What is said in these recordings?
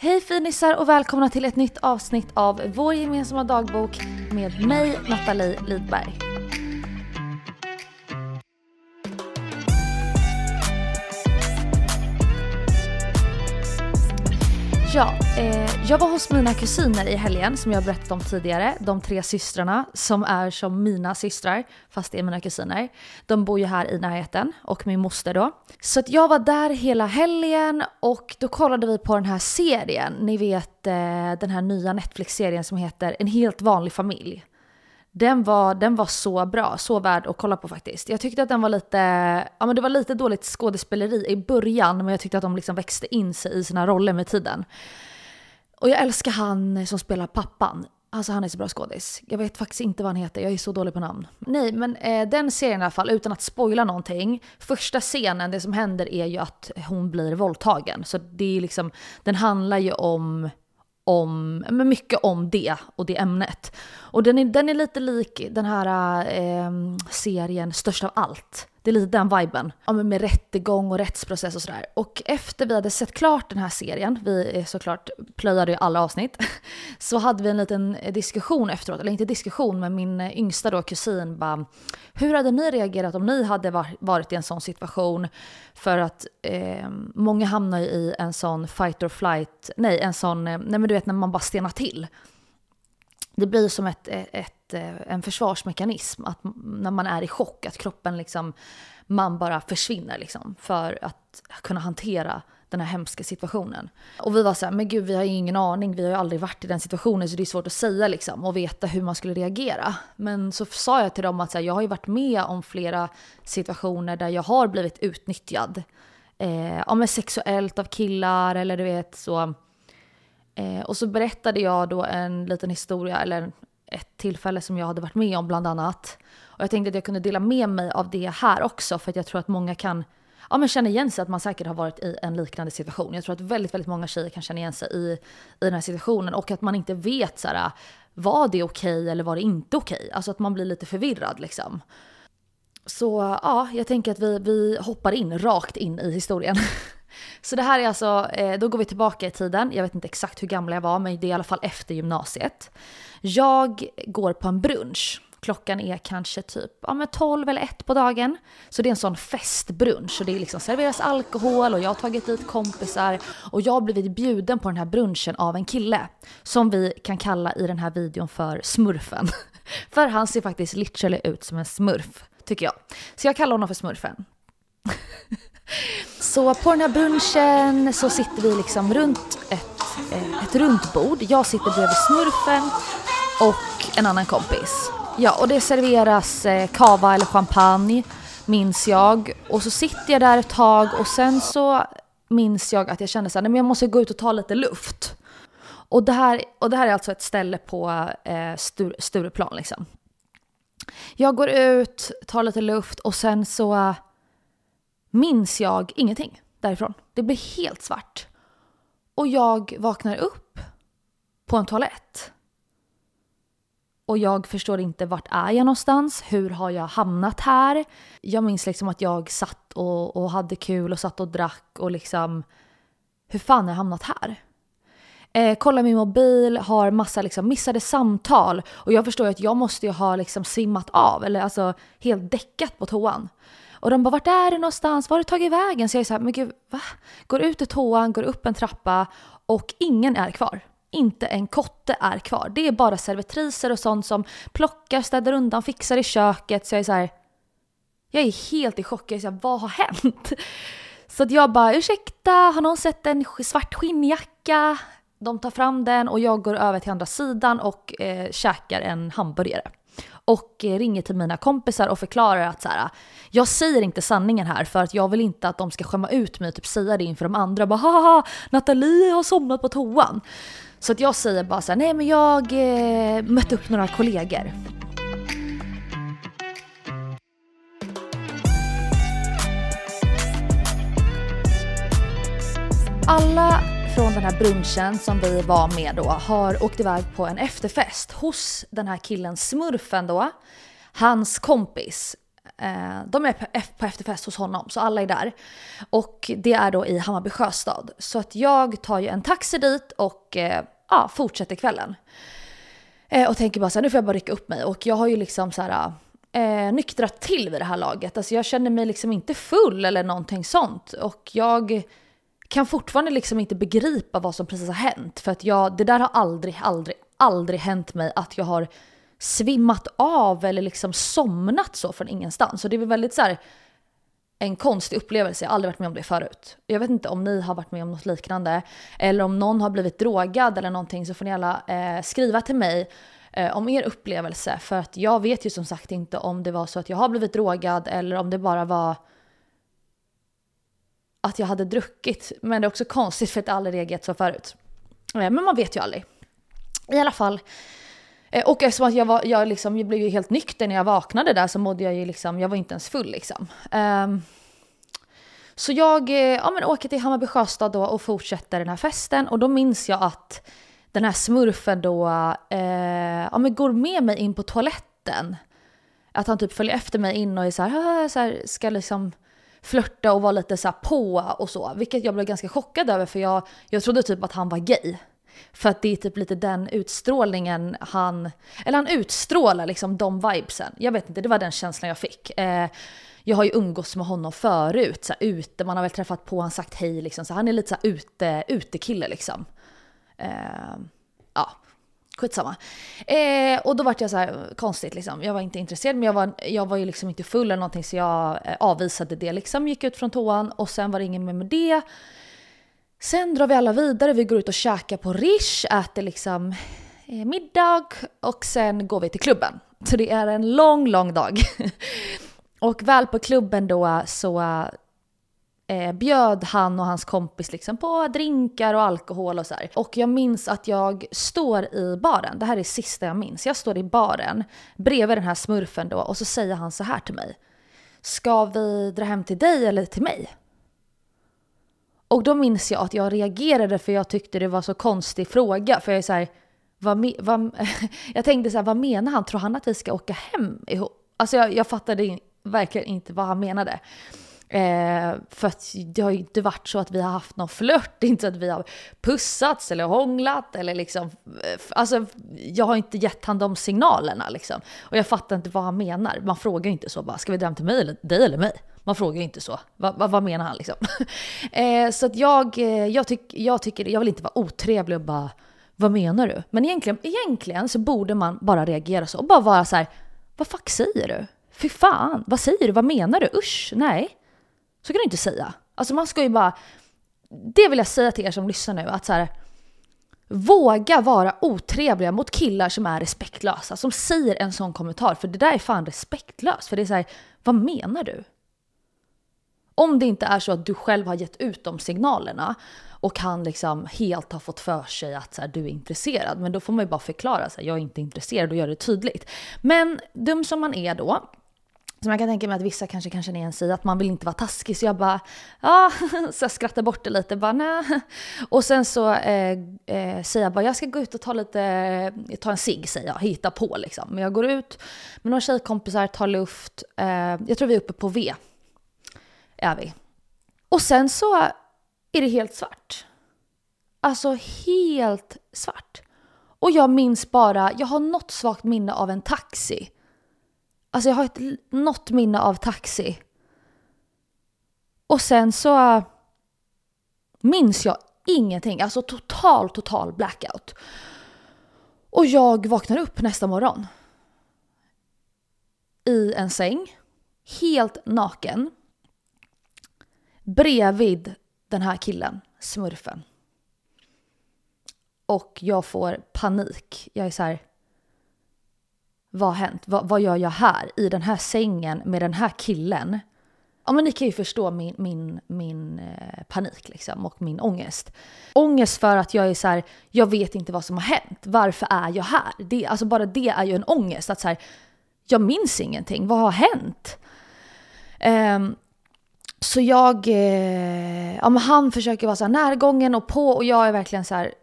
Hej finisar och välkomna till ett nytt avsnitt av vår gemensamma dagbok med mig Nathalie Lidberg. Ja, eh, jag var hos mina kusiner i helgen som jag berättat om tidigare. De tre systrarna som är som mina systrar, fast det är mina kusiner. De bor ju här i närheten och min moster då. Så att jag var där hela helgen och då kollade vi på den här serien. Ni vet eh, den här nya Netflix-serien som heter En helt vanlig familj. Den var, den var så bra, så värd att kolla på faktiskt. Jag tyckte att den var lite, ja men det var lite dåligt skådespeleri i början men jag tyckte att de liksom växte in sig i sina roller med tiden. Och jag älskar han som spelar pappan. Alltså han är så bra skådis. Jag vet faktiskt inte vad han heter, jag är så dålig på namn. Nej, men eh, den serien i alla fall, utan att spoila någonting. Första scenen, det som händer är ju att hon blir våldtagen. Så det är liksom, den handlar ju om om, men mycket om det och det ämnet. Och den är, den är lite lik den här eh, serien Störst av allt. Det är lite den viben. Ja, men med rättegång och rättsprocess och sådär. Och efter vi hade sett klart den här serien, vi såklart plöjade ju alla avsnitt, så hade vi en liten diskussion efteråt. Eller inte diskussion, men min yngsta då, kusin bara Hur hade ni reagerat om ni hade varit i en sån situation? För att eh, många hamnar ju i en sån fight or flight, nej en sån, eh, nej men du vet när man bara stenar till det blir som ett, ett, eh, en försvarsmekanism. Att när man är i chock, att kroppen liksom, man bara försvinner liksom. För att kunna hantera den här hemska situationen. Och vi var så här, men gud vi har ju ingen aning, vi har ju aldrig varit i den situationen så det är svårt att säga liksom och veta hur man skulle reagera. Men så sa jag till dem att så här, jag har ju varit med om flera situationer där jag har blivit utnyttjad. Eh, ja men sexuellt av killar eller du vet så Eh, och så berättade jag då en liten historia, eller ett tillfälle som jag hade varit med om bland annat. Och jag tänkte att jag kunde dela med mig av det här också för att jag tror att många kan ja, men känna igen sig att man säkert har varit i en liknande situation. Jag tror att väldigt, väldigt många tjejer kan känna igen sig i, i den här situationen och att man inte vet så här, var det okej okay eller var det inte okej? Okay? Alltså att man blir lite förvirrad liksom. Så ja, jag tänker att vi, vi hoppar in rakt in i historien. Så det här är alltså, eh, då går vi tillbaka i tiden. Jag vet inte exakt hur gammal jag var, men det är i alla fall efter gymnasiet. Jag går på en brunch. Klockan är kanske typ ja, men 12 eller 1 på dagen. Så det är en sån festbrunch. och det är liksom serveras alkohol och jag har tagit dit kompisar. Och jag har blivit bjuden på den här brunchen av en kille. Som vi kan kalla i den här videon för smurfen. för han ser faktiskt literally ut som en smurf, tycker jag. Så jag kallar honom för smurfen. Så på den här brunchen så sitter vi liksom runt ett, eh, ett runt bord. Jag sitter bredvid smurfen och en annan kompis. Ja, och det serveras eh, kava eller champagne, minns jag. Och så sitter jag där ett tag och sen så minns jag att jag kände så här, nej men jag måste gå ut och ta lite luft. Och det här, och det här är alltså ett ställe på eh, Stur, Stureplan liksom. Jag går ut, tar lite luft och sen så minns jag ingenting därifrån. Det blir helt svart. Och jag vaknar upp på en toalett. Och jag förstår inte vart är jag någonstans? Hur har jag hamnat här? Jag minns liksom att jag satt och, och hade kul och satt och drack och liksom hur fan har jag hamnat här? Eh, kollar min mobil, har massa liksom missade samtal och jag förstår att jag måste ju ha liksom svimmat av eller alltså helt däckat på toan. Och de bara, vart är du någonstans? Var har du tagit vägen? Så jag är så här, men gud, va? Går ut ur toan, går upp en trappa och ingen är kvar. Inte en kotte är kvar. Det är bara servitriser och sånt som plockar, städar undan, fixar i köket. Så jag är så här, jag är helt i chock. Jag är så här, vad har hänt? Så att jag bara, ursäkta, har någon sett en svart skinnjacka? De tar fram den och jag går över till andra sidan och eh, käkar en hamburgare och ringer till mina kompisar och förklarar att så här, jag säger inte sanningen här för att jag vill inte att de ska skämma ut mig och typ säga det inför de andra. Bara haha, Nathalie har somnat på toan. Så att jag säger bara så här, nej men jag eh, mötte upp några kollegor. Alla från den här brunchen som vi var med då har åkt iväg på en efterfest hos den här killen smurfen då. Hans kompis. Eh, de är på efterfest hos honom, så alla är där. Och det är då i Hammarby sjöstad. Så att jag tar ju en taxi dit och eh, ja, fortsätter kvällen. Eh, och tänker bara så här, nu får jag bara rycka upp mig. Och jag har ju liksom så här eh, nyktrat till vid det här laget. Alltså jag känner mig liksom inte full eller någonting sånt. Och jag kan fortfarande liksom inte begripa vad som precis har hänt. För att jag, det där har aldrig, aldrig, aldrig hänt mig att jag har svimmat av eller liksom somnat så från ingenstans. Så det är väl väldigt så här, en konstig upplevelse, jag har aldrig varit med om det förut. Jag vet inte om ni har varit med om något liknande eller om någon har blivit drogad eller någonting så får ni alla eh, skriva till mig eh, om er upplevelse. För att jag vet ju som sagt inte om det var så att jag har blivit drogad eller om det bara var att jag hade druckit. Men det är också konstigt för att jag aldrig reagerat så förut. Eh, men man vet ju aldrig. I alla fall. Eh, och eftersom att jag, var, jag, liksom, jag blev ju helt nykter när jag vaknade där så mådde jag ju liksom, jag var inte ens full liksom. Um, så jag eh, ja, men åker till Hammarby Sjöstad då och fortsätter den här festen och då minns jag att den här smurfen då eh, ja, men går med mig in på toaletten. Att han typ följer efter mig in och är så här, så här ska liksom flörta och vara lite så på och så. Vilket jag blev ganska chockad över för jag, jag trodde typ att han var gay. För att det är typ lite den utstrålningen han, eller han utstrålar liksom de vibesen. Jag vet inte, det var den känslan jag fick. Eh, jag har ju umgåtts med honom förut, så här, ute, man har väl träffat på honom, sagt hej liksom. Så han är lite så här ute, utekille liksom. Eh, skitsamma. Eh, och då vart jag så här konstigt liksom. Jag var inte intresserad men jag var, jag var ju liksom inte full eller någonting så jag eh, avvisade det liksom. Gick ut från toan och sen var det ingen mer med det. Sen drar vi alla vidare, vi går ut och käkar på Rish, äter liksom eh, middag och sen går vi till klubben. Så det är en lång, lång dag. och väl på klubben då så eh, bjöd han och hans kompis liksom på drinkar och alkohol och så här. Och jag minns att jag står i baren, det här är det sista jag minns. Jag står i baren bredvid den här smurfen då och så säger han så här till mig. Ska vi dra hem till dig eller till mig? Och då minns jag att jag reagerade för jag tyckte det var så konstig fråga. För jag är så här, vad, vad, jag tänkte så här, vad menar han? Tror han att vi ska åka hem ihop? Alltså jag, jag fattade verkligen inte vad han menade. Eh, för att det har ju inte varit så att vi har haft någon flört, inte så att vi har pussats eller hånglat eller liksom, eh, alltså jag har inte gett han de signalerna liksom. Och jag fattar inte vad han menar. Man frågar inte så bara, ska vi dra hem till mig eller dig eller mig? Man frågar ju inte så. Va, va, vad menar han liksom? eh, så att jag, eh, jag, tyck, jag tycker, jag vill inte vara otrevlig och bara, vad menar du? Men egentligen, egentligen så borde man bara reagera så och bara vara så här, vad fuck säger du? Fy fan, vad säger du? Vad menar du? Usch, nej. Så kan du inte säga. Alltså man ska ju bara, det vill jag säga till er som lyssnar nu, att så här, Våga vara otrevliga mot killar som är respektlösa, som säger en sån kommentar. För det där är fan respektlöst. För det är så här, vad menar du? Om det inte är så att du själv har gett ut de signalerna och han liksom helt har fått för sig att så här, du är intresserad. Men då får man ju bara förklara att jag är inte intresserad och göra det tydligt. Men dum som man är då, så man kan tänka mig att vissa kanske kan känna igen sig att man vill inte vara taskig. Så jag bara, ja, så jag skrattar bort det lite. Bara, nej. Och sen så eh, eh, säger jag bara, jag ska gå ut och ta lite, ta en cigg säger jag, hitta på liksom. Men jag går ut med några tjejkompisar, tar luft. Eh, jag tror vi är uppe på V är vi. Och sen så är det helt svart. Alltså helt svart. Och jag minns bara, jag har något svagt minne av en taxi. Alltså jag har ett, något minne av taxi. Och sen så äh, minns jag ingenting. Alltså total, total blackout. Och jag vaknar upp nästa morgon. I en säng. Helt naken bredvid den här killen, smurfen. Och jag får panik. Jag är så här, vad har hänt? Vad, vad, gör jag här? I den här sängen med den här killen? Ja men ni kan ju förstå min, min, min eh, panik liksom och min ångest. Ångest för att jag är så här, jag vet inte vad som har hänt. Varför är jag här? Det, alltså bara det är ju en ångest. Att så här, jag minns ingenting. Vad har hänt? Um, så jag, eh, ja men han försöker vara så här närgången och på och jag är verkligen så här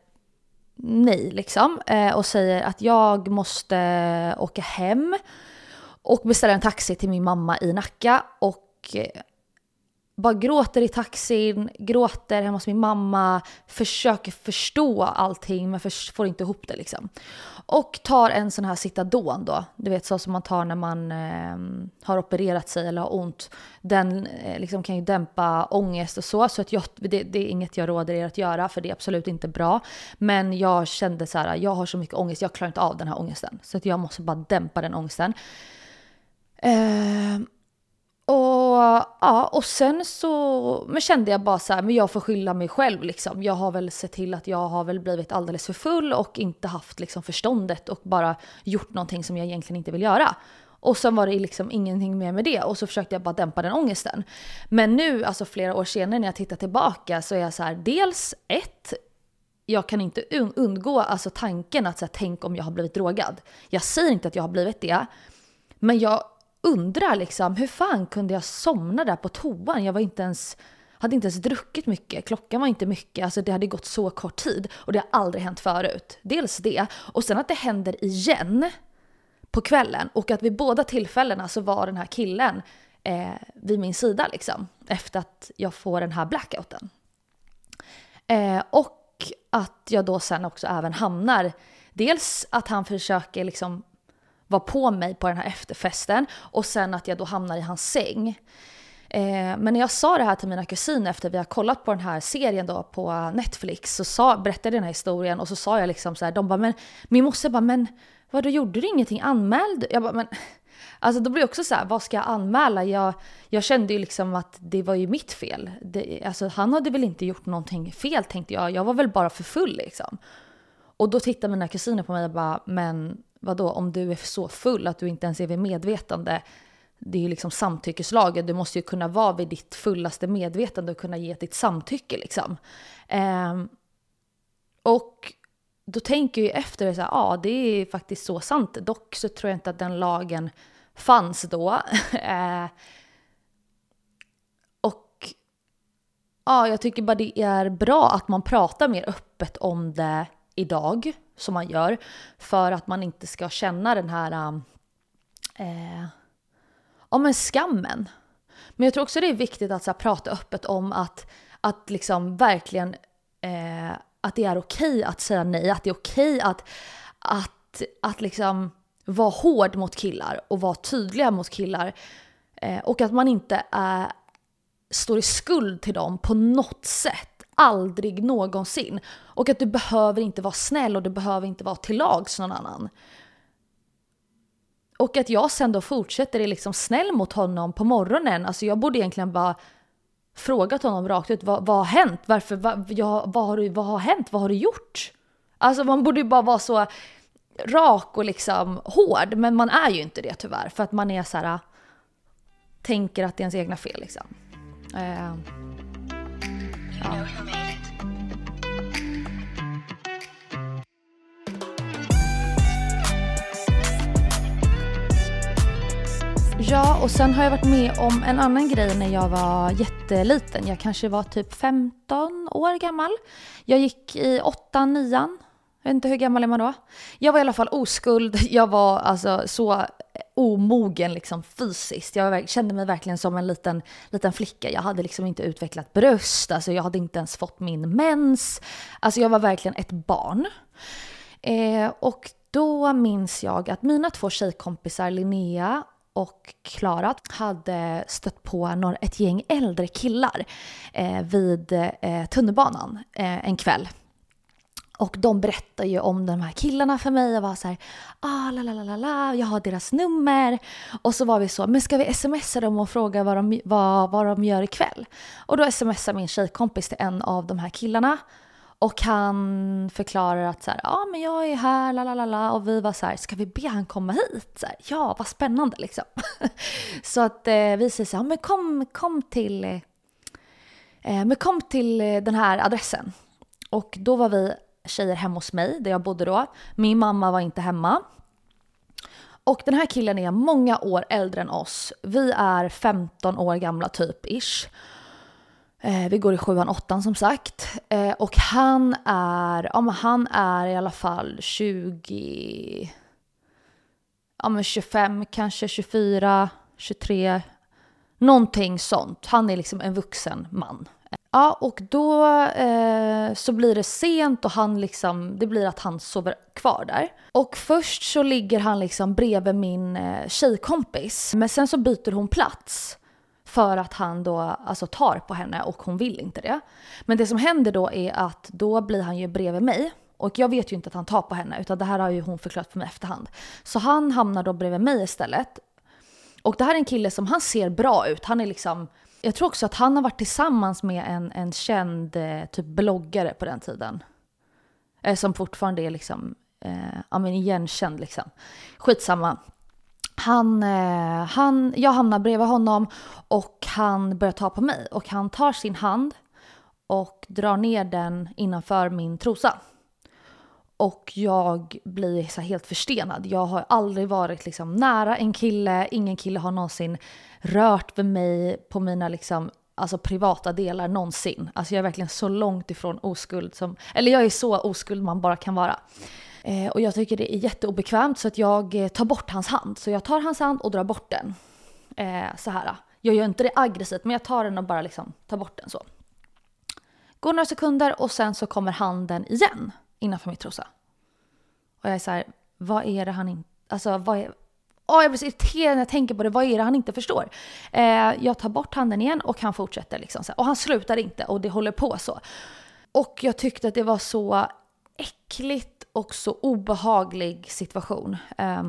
nej liksom. Eh, och säger att jag måste åka hem. Och beställer en taxi till min mamma i Nacka och eh, bara gråter i taxin, gråter hemma hos min mamma, försöker förstå allting men får inte ihop det liksom. Och tar en sån här Citadon då, du vet så som man tar när man eh, har opererat sig eller har ont. Den eh, liksom kan ju dämpa ångest och så, så att jag, det, det, är inget jag råder er att göra för det är absolut inte bra. Men jag kände så här, jag har så mycket ångest, jag klarar inte av den här ångesten. Så att jag måste bara dämpa den ångesten. Eh, och ja, och sen så men kände jag bara så här, men jag får skylla mig själv liksom. Jag har väl sett till att jag har väl blivit alldeles för full och inte haft liksom förståndet och bara gjort någonting som jag egentligen inte vill göra. Och sen var det liksom ingenting mer med det och så försökte jag bara dämpa den ångesten. Men nu, alltså flera år senare när jag tittar tillbaka så är jag så här, dels ett, jag kan inte undgå alltså tanken att så här, tänk om jag har blivit drogad. Jag säger inte att jag har blivit det, men jag undrar liksom, hur fan kunde jag somna där på toan? Jag var inte ens, hade inte ens druckit mycket, klockan var inte mycket, alltså det hade gått så kort tid och det har aldrig hänt förut. Dels det, och sen att det händer igen på kvällen och att vid båda tillfällena så var den här killen eh, vid min sida liksom, efter att jag får den här blackouten. Eh, och att jag då sen också även hamnar, dels att han försöker liksom var på mig på den här efterfesten och sen att jag då hamnar i hans säng. Eh, men när jag sa det här till mina kusiner efter vi har kollat på den här serien då på Netflix så sa, berättade jag den här historien och så sa jag liksom så här, de bara men min moster bara men vadå gjorde du ingenting anmälde? Jag bara men Alltså då blir det också så här, vad ska jag anmäla? Jag, jag kände ju liksom att det var ju mitt fel. Det, alltså han hade väl inte gjort någonting fel tänkte jag. Jag var väl bara för full liksom. Och då tittar mina kusiner på mig och bara, men vadå, om du är så full att du inte ens är vid medvetande, det är ju liksom samtyckeslagen, du måste ju kunna vara vid ditt fullaste medvetande och kunna ge ditt samtycke liksom. Eh, och då tänker jag ju efter, så här, ja det är faktiskt så sant. Dock så tror jag inte att den lagen fanns då. eh, och ja, jag tycker bara det är bra att man pratar mer öppet om det idag som man gör för att man inte ska känna den här um, eh, ja, men skammen. Men jag tror också det är viktigt att så här, prata öppet om att, att liksom verkligen eh, att det är okej att säga nej, att det är okej att, att, att liksom vara hård mot killar och vara tydliga mot killar. Eh, och att man inte är, står i skuld till dem på något sätt. Aldrig någonsin. Och att du behöver inte vara snäll och du behöver inte vara till lags någon annan. Och att jag sen då fortsätter är liksom snäll mot honom på morgonen. Alltså jag borde egentligen bara frågat honom rakt ut. Vad, vad har hänt? Varför? Vad, ja, vad, har du, vad har hänt? Vad har du gjort? Alltså man borde ju bara vara så rak och liksom hård. Men man är ju inte det tyvärr. För att man är så här, tänker att det är ens egna fel liksom. Eh. Ja. Ja, och sen har jag varit med om en annan grej när jag var jätteliten. Jag kanske var typ 15 år gammal. Jag gick i 8 9 Jag vet inte hur gammal är man då? Jag var i alla fall oskuld. Jag var alltså så omogen liksom fysiskt. Jag kände mig verkligen som en liten, liten flicka. Jag hade liksom inte utvecklat bröst, alltså jag hade inte ens fått min mens. Alltså jag var verkligen ett barn. Eh, och då minns jag att mina två tjejkompisar Linnea och Klara hade stött på ett gäng äldre killar eh, vid eh, tunnelbanan eh, en kväll. Och de berättar ju om de här killarna för mig och var så här, ah, la, la, la, la, jag har deras nummer. Och så var vi så, men ska vi smsa dem och fråga vad de, vad, vad de gör ikväll? Och då smsar min tjejkompis till en av de här killarna. Och han förklarar att så här, ja men jag är här, la la la la. Och vi var så här, ska vi be han komma hit? Så här, ja, vad spännande liksom. så att eh, vi säger så här, men kom, kom till, eh, men kom till eh, den här adressen. Och då var vi tjejer hemma hos mig där jag bodde då. Min mamma var inte hemma. Och den här killen är många år äldre än oss. Vi är 15 år gamla typ ish. Eh, vi går i sjuan, åttan som sagt. Eh, och han är, ja men han är i alla fall 20, ja, men 25, kanske 24, 23, någonting sånt. Han är liksom en vuxen man. Ja, och då eh, så blir det sent och han liksom, det blir att han sover kvar där. Och först så ligger han liksom bredvid min eh, tjejkompis, men sen så byter hon plats för att han då alltså tar på henne och hon vill inte det. Men det som händer då är att då blir han ju bredvid mig och jag vet ju inte att han tar på henne utan det här har ju hon förklarat för mig efterhand. Så han hamnar då bredvid mig istället. Och det här är en kille som han ser bra ut. Han är liksom, jag tror också att han har varit tillsammans med en, en känd eh, typ bloggare på den tiden. Eh, som fortfarande är liksom, eh, ja men igenkänd liksom. Skitsamma. Han, eh, han, jag hamnar bredvid honom och han börjar ta på mig och han tar sin hand och drar ner den innanför min trosa. Och jag blir så helt förstenad. Jag har aldrig varit liksom nära en kille, ingen kille har någonsin rört vid mig på mina liksom, alltså privata delar någonsin. Alltså jag är verkligen så långt ifrån oskuld som, eller jag är så oskuld man bara kan vara. Eh, och jag tycker det är jätteobekvämt så att jag eh, tar bort hans hand. Så jag tar hans hand och drar bort den. Eh, så här. Jag gör inte det aggressivt men jag tar den och bara liksom tar bort den så. Går några sekunder och sen så kommer handen igen innanför mitt trosa. Och jag är så här, vad är det han inte... Alltså vad är... Åh, jag blir så irriterad när jag tänker på det. Vad är det han inte förstår? Eh, jag tar bort handen igen och han fortsätter liksom. Så här. Och han slutar inte och det håller på så. Och jag tyckte att det var så äckligt och så obehaglig situation. Eh,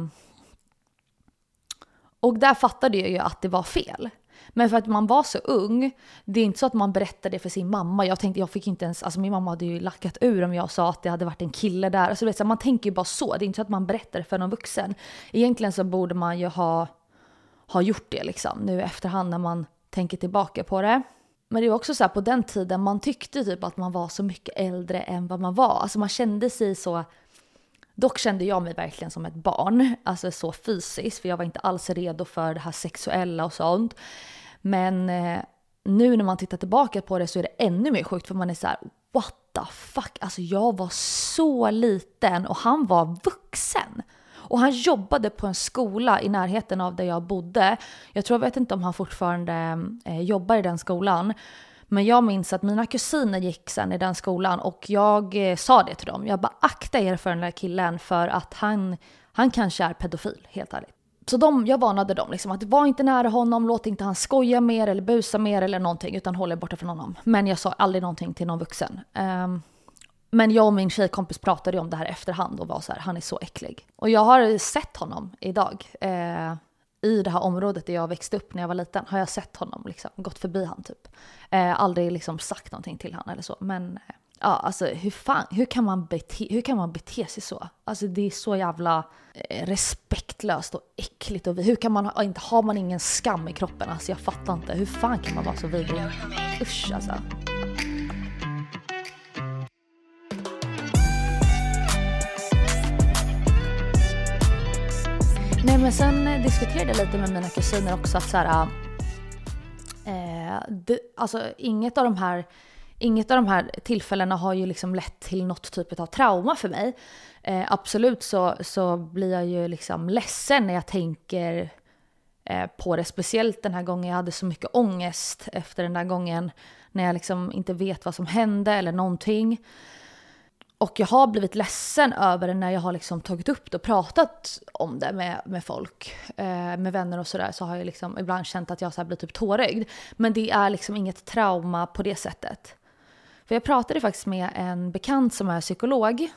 och där fattade jag ju att det var fel. Men för att man var så ung, det är inte så att man berättade det för sin mamma. Jag tänkte, jag fick inte ens, alltså min mamma hade ju lackat ur om jag sa att det hade varit en kille där. Alltså vet, man tänker ju bara så, det är inte så att man berättar det för någon vuxen. Egentligen så borde man ju ha, ha gjort det liksom, nu efterhand när man tänker tillbaka på det. Men det var också så här, på den tiden, man tyckte typ att man var så mycket äldre än vad man var. Alltså man kände sig så... Dock kände jag mig verkligen som ett barn, alltså så fysiskt, för jag var inte alls redo för det här sexuella och sånt. Men eh, nu när man tittar tillbaka på det så är det ännu mer sjukt för man är så här, what the fuck, alltså jag var så liten och han var vuxen. Och han jobbade på en skola i närheten av där jag bodde. Jag tror, jag vet inte om han fortfarande eh, jobbar i den skolan. Men jag minns att mina kusiner gick sen i den skolan och jag eh, sa det till dem. Jag bara akta er för den där killen för att han, han kanske är pedofil, helt ärligt. Så de, jag varnade dem liksom att var inte nära honom, låt inte han skoja mer eller busa mer eller någonting utan håll er borta från honom. Men jag sa aldrig någonting till någon vuxen. Um, men jag och min tjejkompis pratade om det här efterhand och var så här, han är så äcklig. Och jag har sett honom idag. Eh, I det här området där jag växte upp när jag var liten har jag sett honom, liksom, gått förbi han typ. Eh, aldrig liksom sagt någonting till han eller så. Men eh, ja, alltså hur fan, hur kan man bete, hur kan man bete sig så? Alltså det är så jävla eh, respektlöst och äckligt och hur kan man, ha, inte, har man ingen skam i kroppen? Alltså jag fattar inte, hur fan kan man vara så vidrig? Usch alltså. Nej men sen eh, diskuterade jag lite med mina kusiner också att så här, eh, det, alltså inget av de här Inget av de här tillfällena har ju liksom lett till något typ av trauma för mig. Eh, absolut så, så blir jag ju liksom ledsen när jag tänker eh, på det. Speciellt den här gången jag hade så mycket ångest efter den där gången när jag liksom inte vet vad som hände eller någonting. Och jag har blivit ledsen över det när jag har liksom tagit upp det och pratat om det med, med folk, eh, med vänner och sådär. Så har jag liksom ibland känt att jag så blir typ tårögd. Men det är liksom inget trauma på det sättet. För jag pratade faktiskt med en bekant som är psykolog.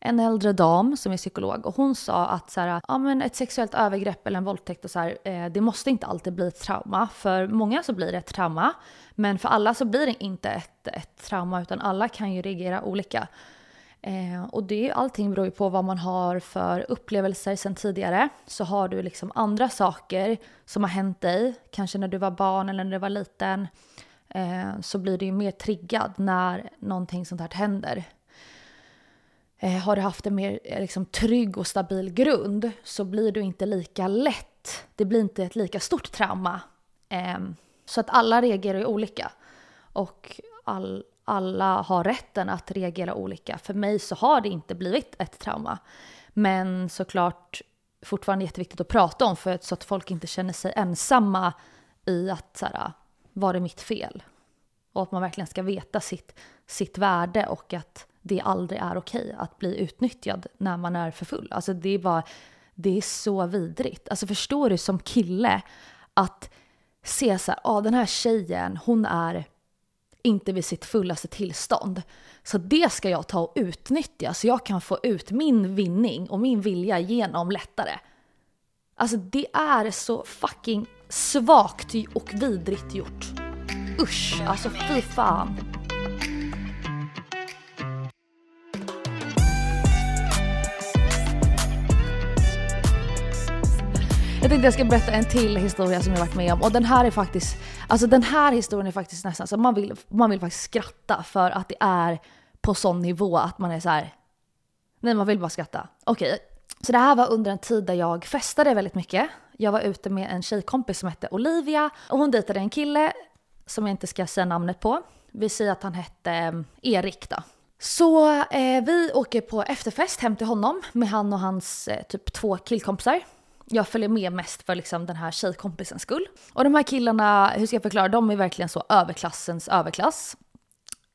En äldre dam som är psykolog och hon sa att så här, ja, men ett sexuellt övergrepp eller en våldtäkt och så här, eh, det måste inte alltid bli ett trauma. För många så blir det ett trauma. Men för alla så blir det inte ett, ett trauma utan alla kan ju reagera olika. Eh, och det, allting beror ju på vad man har för upplevelser sen tidigare. Så har du liksom andra saker som har hänt dig, kanske när du var barn eller när du var liten, eh, så blir du ju mer triggad när någonting sånt här händer. Eh, har du haft en mer eh, liksom, trygg och stabil grund så blir du inte lika lätt, det blir inte ett lika stort trauma. Eh, så att alla reagerar ju olika. Och all, alla har rätten att reagera olika. För mig så har det inte blivit ett trauma. Men såklart fortfarande jätteviktigt att prata om för så att folk inte känner sig ensamma i att så här, var det mitt fel? Och att man verkligen ska veta sitt, sitt värde och att det aldrig är okej att bli utnyttjad när man är för full. Alltså det är bara, det är så vidrigt. Alltså förstår du som kille att se så här, ah, den här tjejen, hon är inte vid sitt fullaste tillstånd. Så det ska jag ta och utnyttja så jag kan få ut min vinning och min vilja genom lättare. Alltså det är så fucking svagt och vidrigt gjort. Usch, alltså fy fan. Jag tänkte jag ska berätta en till historia som jag varit med om och den här är faktiskt, alltså den här historien är faktiskt nästan så man vill, man vill faktiskt skratta för att det är på sån nivå att man är så här. nej man vill bara skratta. Okej, okay. så det här var under en tid där jag festade väldigt mycket. Jag var ute med en tjejkompis som hette Olivia och hon dejtade en kille som jag inte ska säga namnet på. Vi säger att han hette ehm, Erik då. Så eh, vi åker på efterfest hem till honom med han och hans eh, typ två killkompisar jag följer med mest för liksom den här tjejkompisens skull. Och de här killarna, hur ska jag förklara, de är verkligen så överklassens överklass.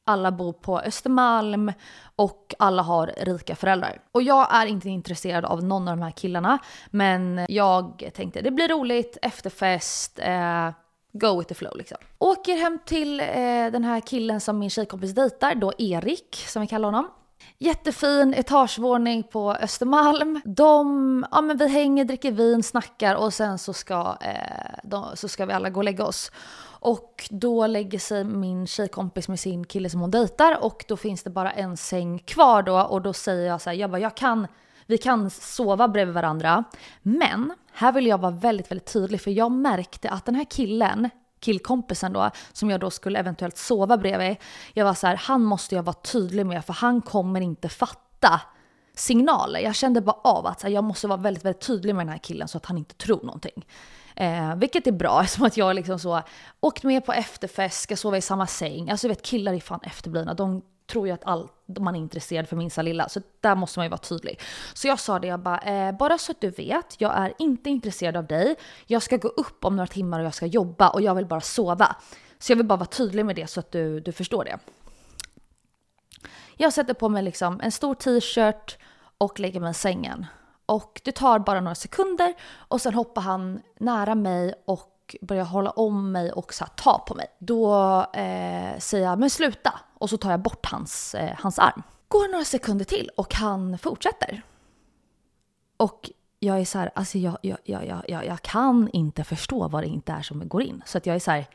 Alla bor på Östermalm och alla har rika föräldrar. Och jag är inte intresserad av någon av de här killarna. Men jag tänkte det blir roligt, efterfest, eh, go with the flow liksom. Åker hem till eh, den här killen som min tjejkompis dejtar, då Erik som vi kallar honom. Jättefin etagevåning på Östermalm. De, ja men vi hänger, dricker vin, snackar och sen så ska, eh, de, så ska vi alla gå och lägga oss. Och då lägger sig min tjejkompis med sin kille som hon dejtar och då finns det bara en säng kvar då och då säger jag så här, jag bara, jag kan, vi kan sova bredvid varandra. Men här vill jag vara väldigt, väldigt tydlig för jag märkte att den här killen killkompisen då, som jag då skulle eventuellt sova bredvid. Jag var så här, han måste jag vara tydlig med för han kommer inte fatta signaler. Jag kände bara av att här, jag måste vara väldigt, väldigt tydlig med den här killen så att han inte tror någonting. Eh, vilket är bra eftersom att jag liksom så åkt med på efterfest, ska sova i samma säng. Alltså vet killar är fan efterblivna. De tror ju att all, man är intresserad för minsta lilla. Så där måste man ju vara tydlig. Så jag sa det, jag bara, eh, bara så att du vet, jag är inte intresserad av dig. Jag ska gå upp om några timmar och jag ska jobba och jag vill bara sova. Så jag vill bara vara tydlig med det så att du, du förstår det. Jag sätter på mig liksom en stor t-shirt och lägger mig i sängen. Och det tar bara några sekunder och sen hoppar han nära mig och börjar hålla om mig och så ta på mig. Då eh, säger jag men sluta och så tar jag bort hans, eh, hans arm. Går några sekunder till och han fortsätter. Och jag är så här, alltså jag, jag, jag, jag, jag kan inte förstå vad det inte är som går in. Så att jag är så här,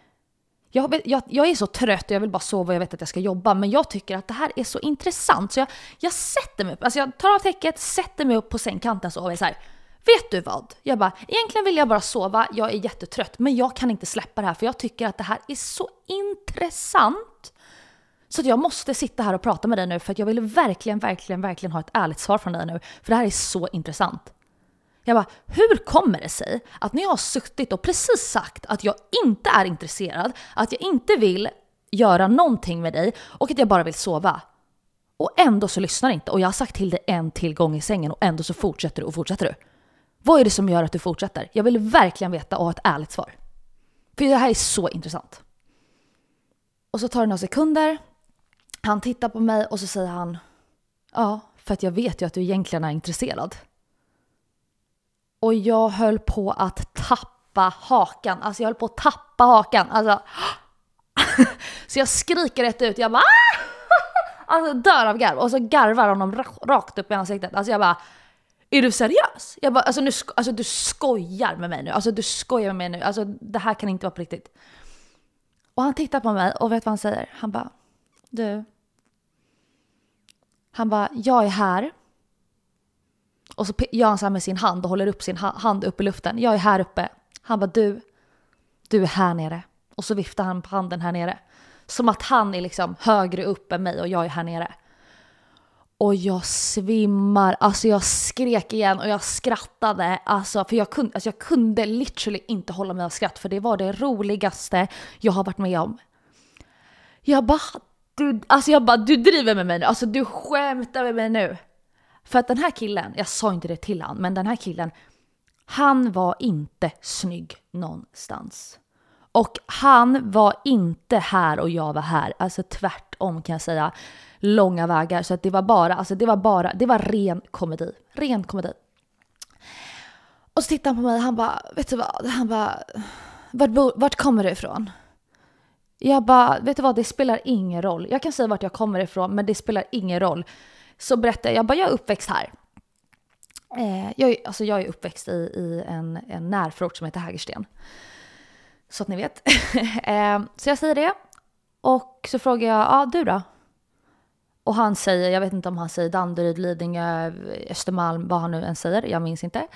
jag, jag, jag, är så trött och jag vill bara sova och jag vet att jag ska jobba. Men jag tycker att det här är så intressant så jag, jag sätter mig upp, alltså jag tar av täcket, sätter mig upp på sängkanten så och är så här, Vet du vad? Jag bara, egentligen vill jag bara sova, jag är jättetrött, men jag kan inte släppa det här för jag tycker att det här är så intressant. Så att jag måste sitta här och prata med dig nu för att jag vill verkligen, verkligen, verkligen ha ett ärligt svar från dig nu. För det här är så intressant. Jag bara, hur kommer det sig att när jag har suttit och precis sagt att jag inte är intresserad, att jag inte vill göra någonting med dig och att jag bara vill sova. Och ändå så lyssnar inte och jag har sagt till dig en till gång i sängen och ändå så fortsätter du och fortsätter du. Vad är det som gör att du fortsätter? Jag vill verkligen veta och ha ett ärligt svar. För det här är så intressant. Och så tar det några sekunder. Han tittar på mig och så säger han Ja, för att jag vet ju att du egentligen är intresserad. Och jag höll på att tappa hakan. Alltså jag höll på att tappa hakan. Alltså. så jag skriker rätt ut. Jag bara ah! Alltså dör av garv. Och så garvar honom rakt upp i ansiktet. Alltså jag bara är du seriös? Jag bara, alltså, nu, alltså du skojar med mig nu. Alltså du skojar med mig nu. Alltså det här kan inte vara på riktigt. Och han tittar på mig och vet vad han säger? Han bara, du. Han bara, jag är här. Och så gör han så här med sin hand och håller upp sin hand upp i luften. Jag är här uppe. Han bara, du. Du är här nere. Och så viftar han på handen här nere. Som att han är liksom högre upp än mig och jag är här nere. Och jag svimmar, alltså jag skrek igen och jag skrattade. Alltså, för jag kunde, alltså jag kunde literally inte hålla mig av skratt för det var det roligaste jag har varit med om. Jag bara, du, alltså jag bara, du driver med mig nu, alltså du skämtar med mig nu. För att den här killen, jag sa inte det till han, men den här killen, Han var inte snygg någonstans. Och han var inte här och jag var här. Alltså tvärtom kan jag säga. Långa vägar. Så att det var bara, alltså det var bara, det var ren komedi. Ren komedi. Och så tittade han på mig han bara, vet du vad? Han bara, vart, vart kommer du ifrån? Jag bara, vet du vad? Det spelar ingen roll. Jag kan säga vart jag kommer ifrån, men det spelar ingen roll. Så berättade jag, jag bara, jag är uppväxt här. Eh, jag, alltså jag är uppväxt i, i en, en närförort som heter Hägersten. Så att ni vet. eh, så jag säger det. Och så frågar jag, ja ah, du då? Och han säger, jag vet inte om han säger Danderyd, Lidingö, Östermalm, vad han nu än säger, jag minns inte.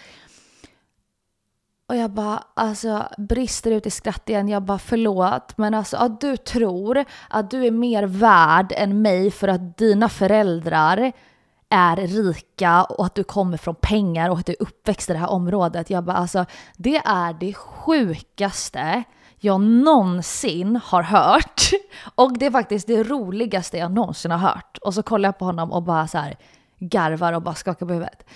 Och jag bara, alltså brister ut i skratt igen. Jag bara, förlåt, men alltså att du tror att du är mer värd än mig för att dina föräldrar är rika och att du kommer från pengar och att du är uppväxt i det här området. Jag bara, alltså det är det sjukaste jag någonsin har hört. Och det är faktiskt det roligaste jag någonsin har hört. Och så kollar jag på honom och bara så här garvar och bara skakar på huvudet.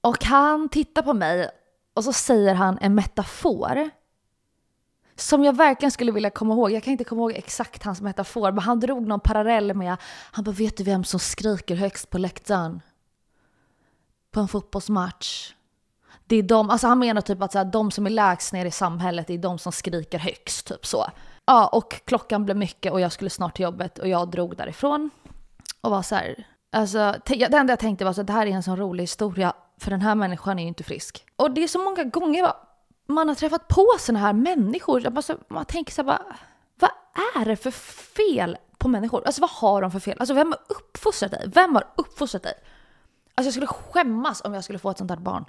Och han tittar på mig och så säger han en metafor som jag verkligen skulle vilja komma ihåg. Jag kan inte komma ihåg exakt hans metafor, men han drog någon parallell med, han bara, vet du vem som skriker högst på läktaren? På en fotbollsmatch. Det är de, alltså han menar typ att så här, de som är lägst ner i samhället, det är de som skriker högst, typ så. Ja, och klockan blev mycket och jag skulle snart till jobbet och jag drog därifrån. Och var så här, alltså det enda jag tänkte var att det här är en sån rolig historia, för den här människan är ju inte frisk. Och det är så många gånger man har träffat på såna här människor. Alltså, man tänker så här bara, vad är det för fel på människor? Alltså vad har de för fel? Alltså vem har uppfostrat dig? Vem har uppfostrat dig? Alltså jag skulle skämmas om jag skulle få ett sånt här barn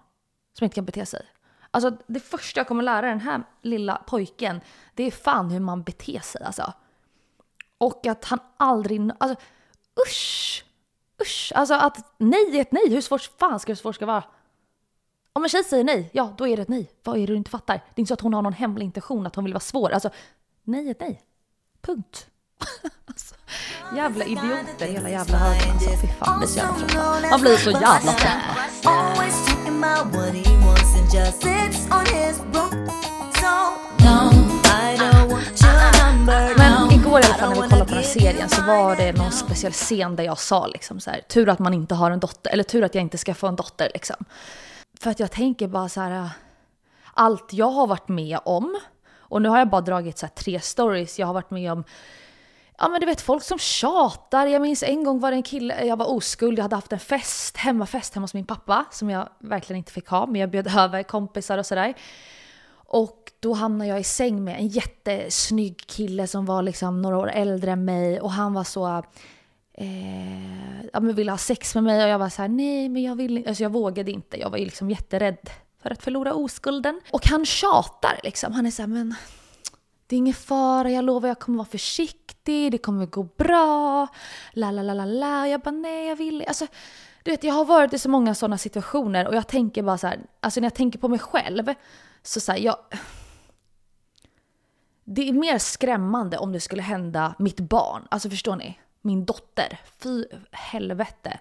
som inte kan bete sig. Alltså det första jag kommer lära den här lilla pojken, det är fan hur man beter sig alltså. Och att han aldrig, alltså usch! Usch! Alltså att nej är ett nej, hur svårt fan ska det svårt ska vara? Om en tjej säger nej, ja då är det ett nej. Vad är det du inte fattar? Det är inte så att hon har någon hemlig intention att hon vill vara svår. Alltså, nej är ett nej. Punkt. alltså, jävla idioter hela jävla högen alltså. Fy fan, blir så jävla trött. Man blir så jävla trött. Serien så var det någon speciell scen där jag sa liksom så här, tur att man inte har en dotter, eller tur att jag inte ska få en dotter liksom. För att jag tänker bara så här, äh, allt jag har varit med om, och nu har jag bara dragit så här tre stories, jag har varit med om Ja men du vet folk som tjatar. Jag minns en gång var det en kille, jag var oskuld, jag hade haft en fest, hemmafest hemma hos min pappa som jag verkligen inte fick ha, men jag bjöd över kompisar och sådär. Och då hamnade jag i säng med en jättesnygg kille som var liksom några år äldre än mig. Och han var så eh, ja, men ville ha sex med mig. Och jag var så här, nej men jag vill inte, alltså jag vågade inte, jag var ju liksom jätterädd för att förlora oskulden. Och han tjatar liksom, han är så här, men det är ingen fara, jag lovar jag kommer vara försiktig, det kommer gå bra, la la la la la. Jag bara nej jag vill alltså, du vet jag har varit i så många sådana situationer. Och jag tänker bara så här, alltså när jag tänker på mig själv så så här, jag det är mer skrämmande om det skulle hända mitt barn. Alltså förstår ni? min dotter. Fy helvete.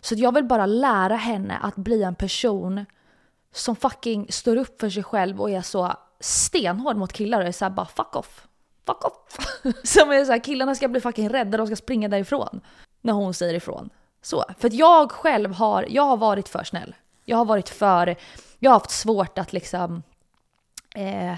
Så jag vill bara lära henne att bli en person som fucking står upp för sig själv och är så stenhård mot killar och är såhär bara fuck off. Fuck off. Som är såhär killarna ska bli fucking rädda, de ska springa därifrån. När hon säger ifrån. Så. För att jag själv har, jag har varit för snäll. Jag har varit för, jag har haft svårt att liksom eh,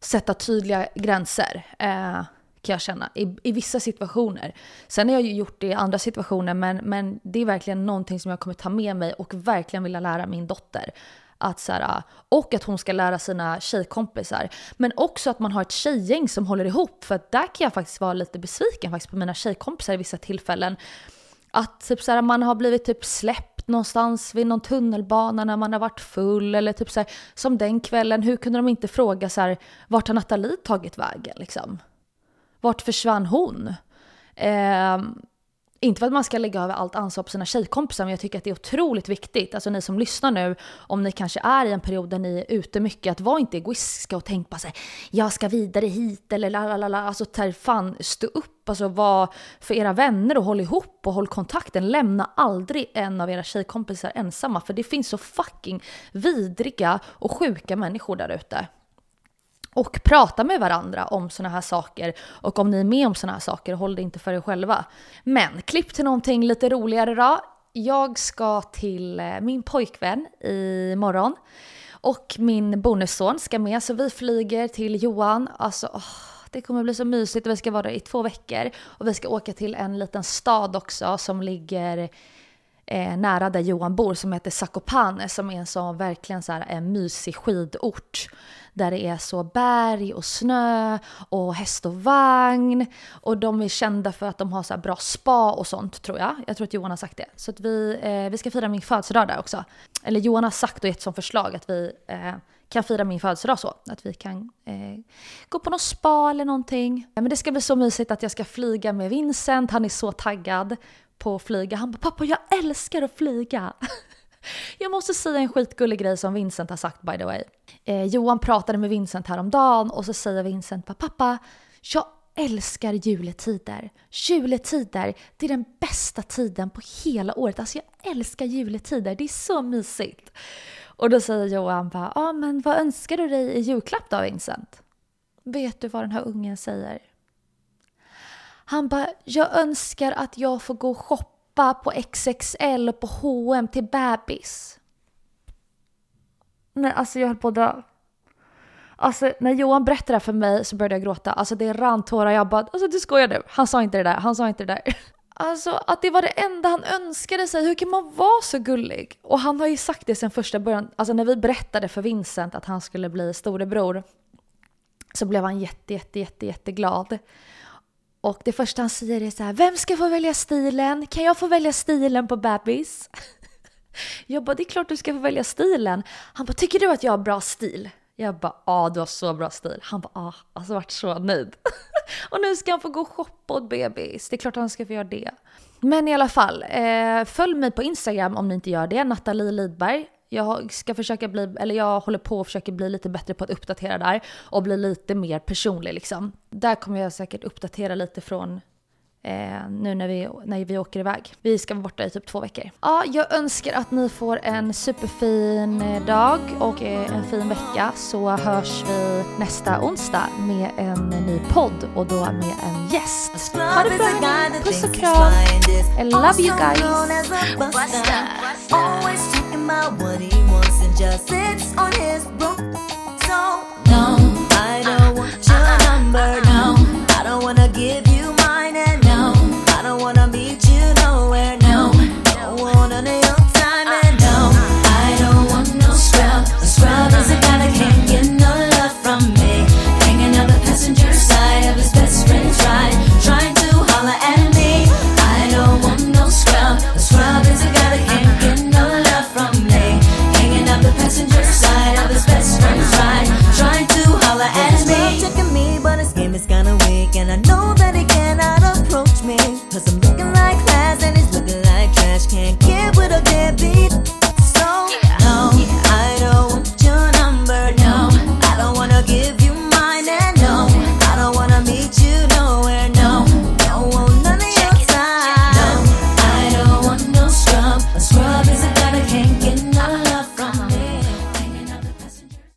sätta tydliga gränser. Eh, kan jag känna, i, i vissa situationer. Sen har jag ju gjort det i andra situationer, men, men det är verkligen någonting som jag kommer ta med mig och verkligen vilja lära min dotter. Att så här, eh, och att hon ska lära sina tjejkompisar. Men också att man har ett tjejgäng som håller ihop. För att där kan jag faktiskt vara lite besviken faktiskt på mina tjejkompisar i vissa tillfällen. Att typ så här, man har blivit typ släppt någonstans vid någon tunnelbana när man har varit full. Eller typ så här, som den kvällen, hur kunde de inte fråga så här, vart har Nathalie tagit vägen liksom? Vart försvann hon? Eh, inte för att man ska lägga över allt ansvar på sina tjejkompisar, men jag tycker att det är otroligt viktigt, alltså ni som lyssnar nu, om ni kanske är i en period där ni är ute mycket, att vara inte egoistiska och tänka på sig, jag ska vidare hit eller la la la, alltså ta fan stå upp, alltså var för era vänner och håll ihop och håll kontakten. Lämna aldrig en av era tjejkompisar ensamma, för det finns så fucking vidriga och sjuka människor där ute och prata med varandra om sådana här saker. Och om ni är med om sådana här saker, håll det inte för er själva. Men klipp till någonting lite roligare då. Jag ska till eh, min pojkvän imorgon. Och min bonusson ska med, så vi flyger till Johan. Alltså, åh, det kommer bli så mysigt. Vi ska vara där i två veckor. Och vi ska åka till en liten stad också som ligger eh, nära där Johan bor som heter Zakopane som är en sån verkligen så här, en mysig skidort. Där det är så berg och snö och häst och vagn. Och de är kända för att de har så bra spa och sånt tror jag. Jag tror att Johan har sagt det. Så att vi, eh, vi ska fira min födelsedag där också. Eller Johan har sagt och gett som förslag att vi eh, kan fira min födelsedag så. Att vi kan eh, gå på något spa eller någonting. Men det ska bli så mysigt att jag ska flyga med Vincent. Han är så taggad på att flyga. Han bara “pappa jag älskar att flyga”. Jag måste säga en skitgullig grej som Vincent har sagt by the way. Eh, Johan pratade med Vincent häromdagen och så säger Vincent bara “pappa, jag älskar juletider. Juletider, det är den bästa tiden på hela året. Alltså jag älskar juletider, det är så mysigt. Och då säger Johan bara, ja ah, men vad önskar du dig i julklapp då Vincent? Vet du vad den här ungen säger? Han bara, jag önskar att jag får gå och shoppa på XXL och på H&M till bebis. Nej, alltså jag höll på att dö. Alltså när Johan berättade det här för mig så började jag gråta. Alltså det rann tårar. Jag bara, alltså du skojar nu. Han sa inte det där, han sa inte det där. Alltså att det var det enda han önskade sig. Hur kan man vara så gullig? Och han har ju sagt det sen första början. Alltså när vi berättade för Vincent att han skulle bli storebror så blev han jätte, jätte, jätte, jätteglad. Och det första han säger är så här, vem ska få välja stilen? Kan jag få välja stilen på bebis? Jag bara, det är klart du ska få välja stilen. Han bara, tycker du att jag har bra stil? Jag bara, ja du har så bra stil. Han bara, ja, alltså varit så nöjd. och nu ska han få gå och shoppa åt bebis. Det är klart han ska få göra det. Men i alla fall, eh, följ mig på Instagram om ni inte gör det, Nathalie Lidberg. Jag ska försöka bli, eller jag håller på och försöker bli lite bättre på att uppdatera där och bli lite mer personlig liksom. Där kommer jag säkert uppdatera lite från Eh, nu när vi, när vi åker iväg. Vi ska vara borta i typ två veckor. Ja, jag önskar att ni får en superfin eh, dag och eh, en fin vecka så hörs vi nästa onsdag med en ny podd och då med en gäst. Ha det bra hörni. Puss och kram. I love you guys. No,